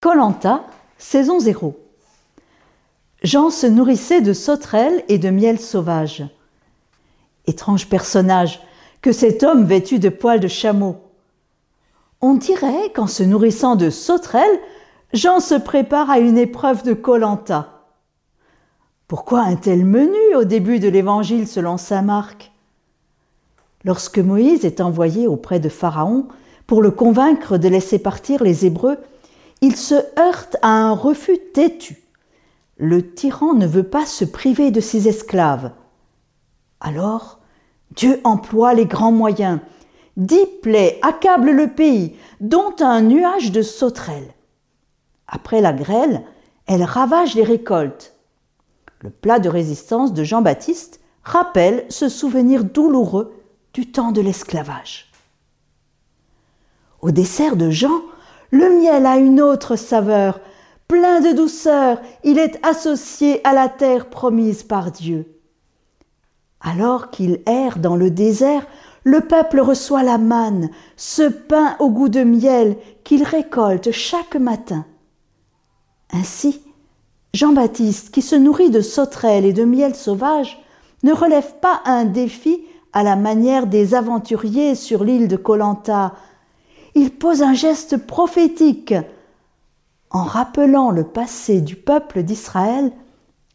Colanta, saison 0. Jean se nourrissait de sauterelles et de miel sauvage. Étrange personnage que cet homme vêtu de poils de chameau. On dirait qu'en se nourrissant de sauterelles, Jean se prépare à une épreuve de Colanta. Pourquoi un tel menu au début de l'évangile selon saint Marc? Lorsque Moïse est envoyé auprès de Pharaon pour le convaincre de laisser partir les Hébreux, il se heurte à un refus têtu. Le tyran ne veut pas se priver de ses esclaves. Alors, Dieu emploie les grands moyens. Dix plaies accablent le pays, dont un nuage de sauterelles. Après la grêle, elles ravagent les récoltes. Le plat de résistance de Jean-Baptiste rappelle ce souvenir douloureux du temps de l'esclavage. Au dessert de Jean, le miel a une autre saveur. Plein de douceur, il est associé à la terre promise par Dieu. Alors qu'il erre dans le désert, le peuple reçoit la manne, ce pain au goût de miel qu'il récolte chaque matin. Ainsi, Jean-Baptiste, qui se nourrit de sauterelles et de miel sauvage, ne relève pas un défi à la manière des aventuriers sur l'île de Colanta il pose un geste prophétique. En rappelant le passé du peuple d'Israël,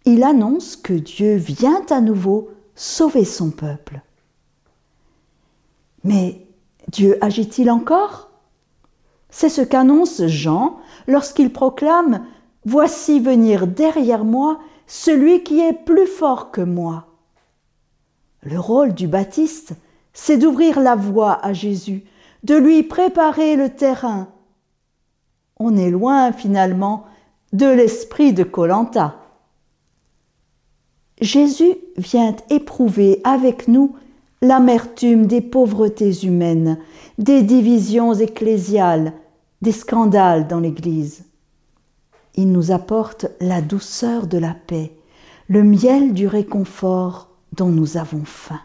il annonce que Dieu vient à nouveau sauver son peuple. Mais Dieu agit-il encore? C'est ce qu'annonce Jean lorsqu'il proclame ⁇ Voici venir derrière moi celui qui est plus fort que moi ⁇ Le rôle du Baptiste, c'est d'ouvrir la voie à Jésus, de lui préparer le terrain. On est loin finalement de l'esprit de Colanta. Jésus vient éprouver avec nous l'amertume des pauvretés humaines, des divisions ecclésiales, des scandales dans l'Église. Il nous apporte la douceur de la paix, le miel du réconfort dont nous avons faim.